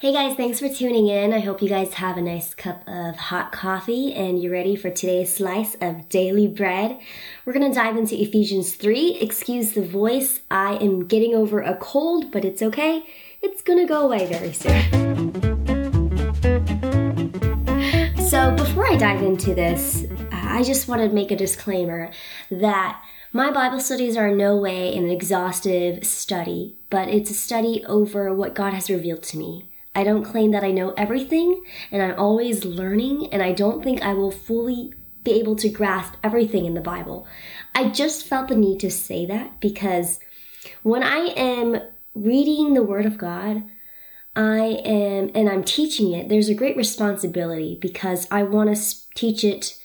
Hey guys, thanks for tuning in. I hope you guys have a nice cup of hot coffee and you're ready for today's slice of daily bread. We're going to dive into Ephesians 3. Excuse the voice. I am getting over a cold, but it's okay. It's going to go away very soon. So, before I dive into this, I just want to make a disclaimer that my Bible studies are in no way an exhaustive study, but it's a study over what God has revealed to me. I don't claim that I know everything, and I'm always learning, and I don't think I will fully be able to grasp everything in the Bible. I just felt the need to say that because when I am reading the Word of God, I am, and I'm teaching it, there's a great responsibility because I want to teach it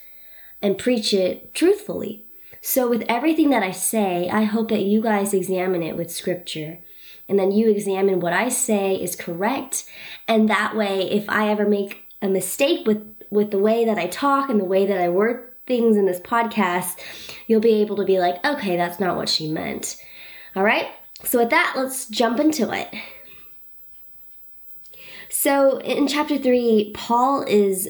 and preach it truthfully. So, with everything that I say, I hope that you guys examine it with scripture and then you examine what I say is correct. And that way, if I ever make a mistake with, with the way that I talk and the way that I word things in this podcast, you'll be able to be like, okay, that's not what she meant. All right. So with that, let's jump into it. So in chapter three, Paul is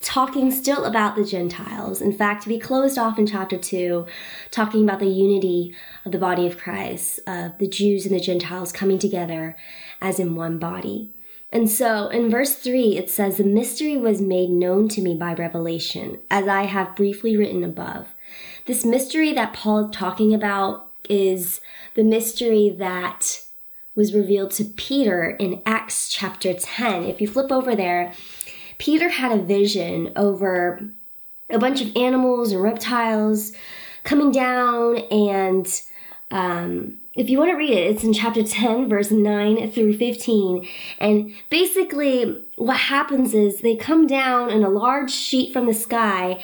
talking still about the Gentiles. In fact, we closed off in chapter 2 talking about the unity of the body of Christ, of the Jews and the Gentiles coming together as in one body. And so in verse 3, it says, The mystery was made known to me by revelation, as I have briefly written above. This mystery that Paul is talking about is the mystery that was revealed to Peter in Acts chapter 10. If you flip over there, Peter had a vision over a bunch of animals and reptiles coming down and um, if you want to read it, it's in chapter 10, verse 9 through 15. And basically, what happens is they come down in a large sheet from the sky,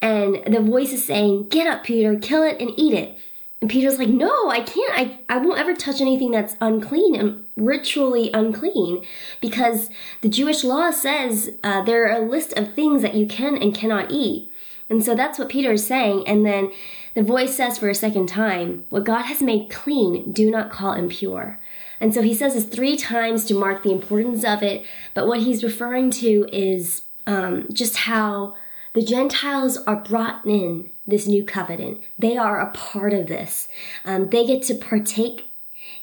and the voice is saying, Get up, Peter, kill it and eat it. And Peter's like, No, I can't. I, I won't ever touch anything that's unclean and ritually unclean because the Jewish law says uh, there are a list of things that you can and cannot eat. And so that's what Peter is saying. And then the voice says for a second time, What God has made clean, do not call impure. And so he says this three times to mark the importance of it. But what he's referring to is um, just how the Gentiles are brought in this new covenant. They are a part of this. Um, they get to partake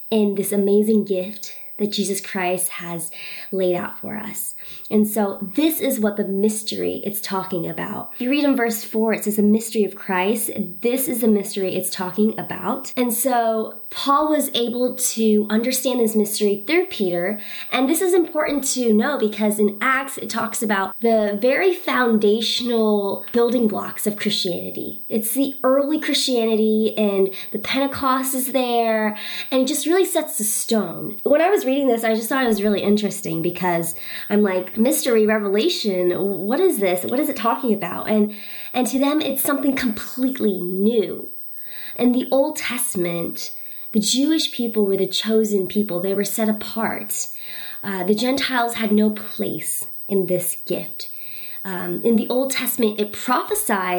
in this amazing gift that Jesus Christ has laid out for us. And so this is what the mystery it's talking about. If you read in verse 4, it says the mystery of Christ. This is the mystery it's talking about. And so Paul was able to understand this mystery through Peter. And this is important to know because in Acts it talks about the very foundational building blocks of Christianity. It's the early Christianity and the Pentecost is there and it just really sets the stone. When I was reading this, I just thought it was really interesting because I'm like, mystery, revelation, what is this? What is it talking about? And and to them it's something completely new. In the Old Testament, the Jewish people were the chosen people. They were set apart. Uh, the Gentiles had no place in this gift um, in the Old Testament, it prophesied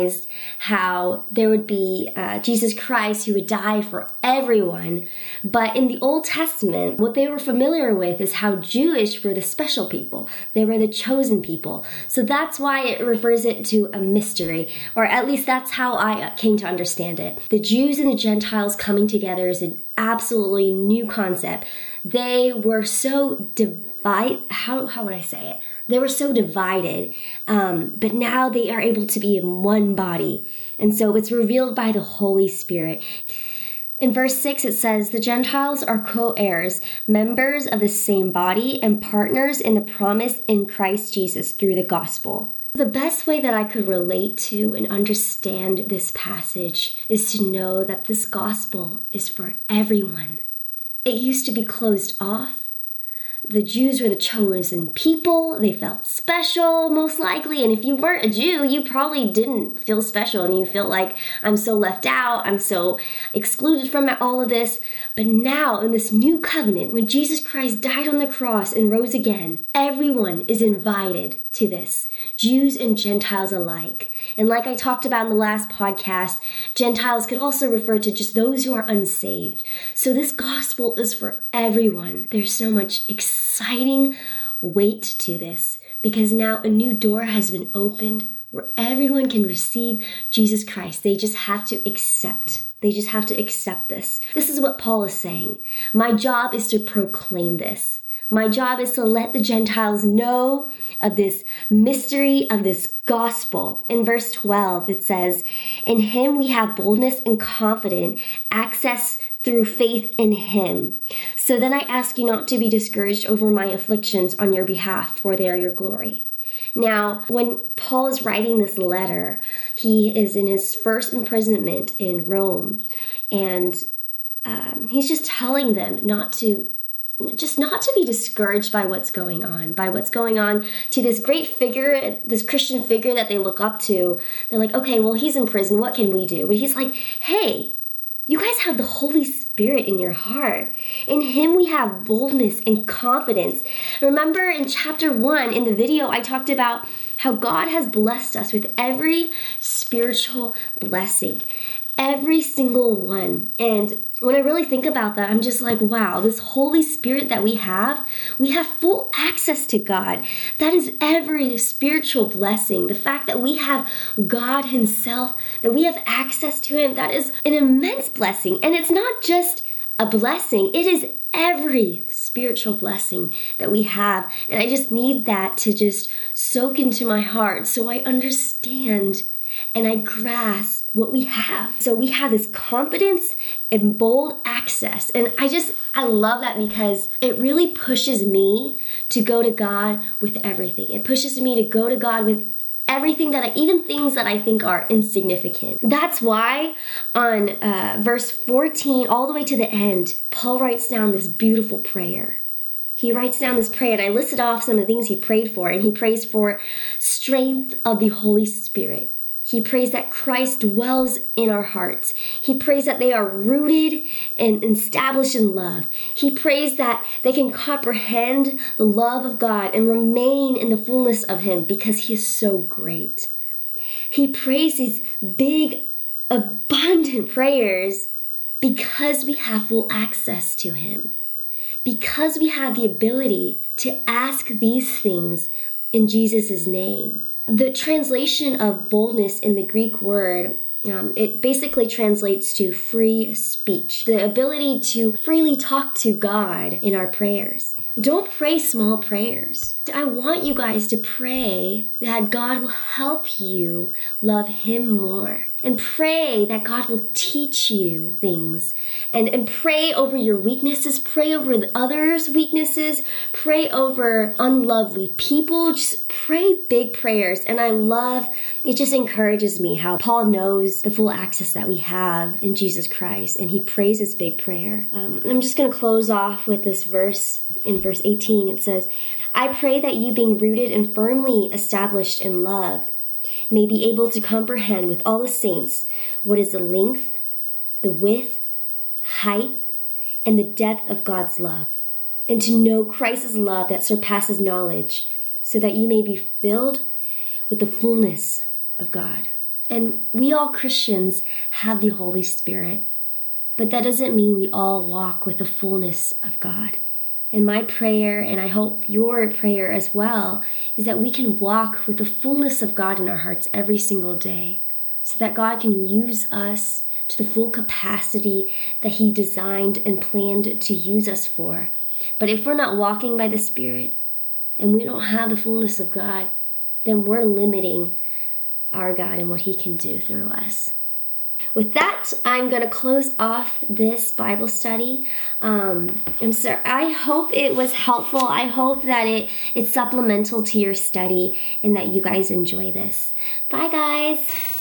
how there would be uh, Jesus Christ who would die for everyone. But in the Old Testament, what they were familiar with is how Jewish were the special people. They were the chosen people. So that's why it refers it to a mystery, or at least that's how I came to understand it. The Jews and the Gentiles coming together is an absolutely new concept. They were so divide. How how would I say it? They were so divided, um, but now they are able to be in one body. And so it's revealed by the Holy Spirit. In verse 6, it says, The Gentiles are co heirs, members of the same body, and partners in the promise in Christ Jesus through the gospel. The best way that I could relate to and understand this passage is to know that this gospel is for everyone. It used to be closed off the Jews were the chosen people. They felt special, most likely. And if you weren't a Jew, you probably didn't feel special and you felt like, I'm so left out. I'm so excluded from all of this. But now, in this new covenant, when Jesus Christ died on the cross and rose again, everyone is invited to this, Jews and Gentiles alike. And like I talked about in the last podcast, Gentiles could also refer to just those who are unsaved. So this gospel is for everyone. There's so much exciting weight to this because now a new door has been opened where everyone can receive Jesus Christ. They just have to accept. They just have to accept this. This is what Paul is saying. My job is to proclaim this. My job is to let the Gentiles know of this mystery of this gospel. In verse 12, it says, In him we have boldness and confident access through faith in him. So then I ask you not to be discouraged over my afflictions on your behalf, for they are your glory. Now, when Paul is writing this letter, he is in his first imprisonment in Rome, and um, he's just telling them not to just not to be discouraged by what's going on, by what's going on to this great figure, this Christian figure that they look up to. They're like, okay, well, he's in prison. What can we do? But he's like, hey, you guys have the Holy Spirit in your heart. In Him, we have boldness and confidence. Remember in chapter one, in the video, I talked about how God has blessed us with every spiritual blessing, every single one. And when I really think about that, I'm just like, wow, this Holy Spirit that we have, we have full access to God. That is every spiritual blessing. The fact that we have God Himself, that we have access to Him, that is an immense blessing. And it's not just a blessing, it is every spiritual blessing that we have. And I just need that to just soak into my heart so I understand and I grasp what we have. So we have this confidence and bold access. And I just, I love that because it really pushes me to go to God with everything. It pushes me to go to God with everything that I, even things that I think are insignificant. That's why on uh, verse 14 all the way to the end, Paul writes down this beautiful prayer he writes down this prayer and I listed off some of the things he prayed for and he prays for strength of the Holy Spirit. He prays that Christ dwells in our hearts. He prays that they are rooted and established in love. He prays that they can comprehend the love of God and remain in the fullness of Him because He is so great. He prays these big, abundant prayers because we have full access to Him. Because we have the ability to ask these things in Jesus' name. The translation of boldness in the Greek word um, it basically translates to free speech, the ability to freely talk to God in our prayers. Don't pray small prayers. I want you guys to pray that God will help you love Him more and pray that God will teach you things and, and pray over your weaknesses, pray over the others' weaknesses, pray over unlovely people. Just pray big prayers. And I love it just encourages me how Paul knows the full access that we have in Jesus Christ and he prays this big prayer. Um, I'm just going to close off with this verse in verse 18. It says, I pray that you being rooted and firmly established in love may be able to comprehend with all the saints what is the length, the width, height, and the depth of God's love, and to know Christ's love that surpasses knowledge, so that you may be filled with the fullness of God. And we all Christians have the Holy Spirit, but that doesn't mean we all walk with the fullness of God. And my prayer, and I hope your prayer as well, is that we can walk with the fullness of God in our hearts every single day so that God can use us to the full capacity that He designed and planned to use us for. But if we're not walking by the Spirit and we don't have the fullness of God, then we're limiting our God and what He can do through us. With that, I'm going to close off this Bible study. Um, I'm sorry. I hope it was helpful. I hope that it it's supplemental to your study and that you guys enjoy this. Bye, guys.